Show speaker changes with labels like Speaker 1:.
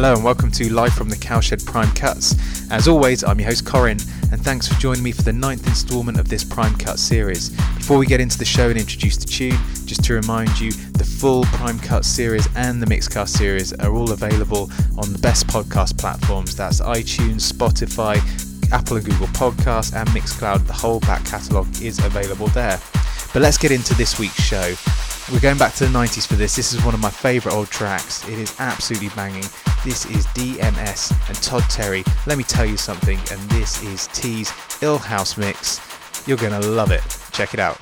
Speaker 1: Hello and welcome to Live from the Cowshed Prime Cuts. As always, I'm your host Corin, and thanks for joining me for the ninth instalment of this Prime Cut series. Before we get into the show and introduce the tune, just to remind you, the full Prime Cut series and the Mixcast series are all available on the best podcast platforms. That's iTunes, Spotify, Apple and Google Podcasts, and Mixcloud. The whole back catalogue is available there. But let's get into this week's show. We're going back to the 90s for this. This is one of my favourite old tracks. It is absolutely banging. This is DMS and Todd Terry. Let me tell you something, and this is T's Ill House Mix. You're going to love it. Check it out.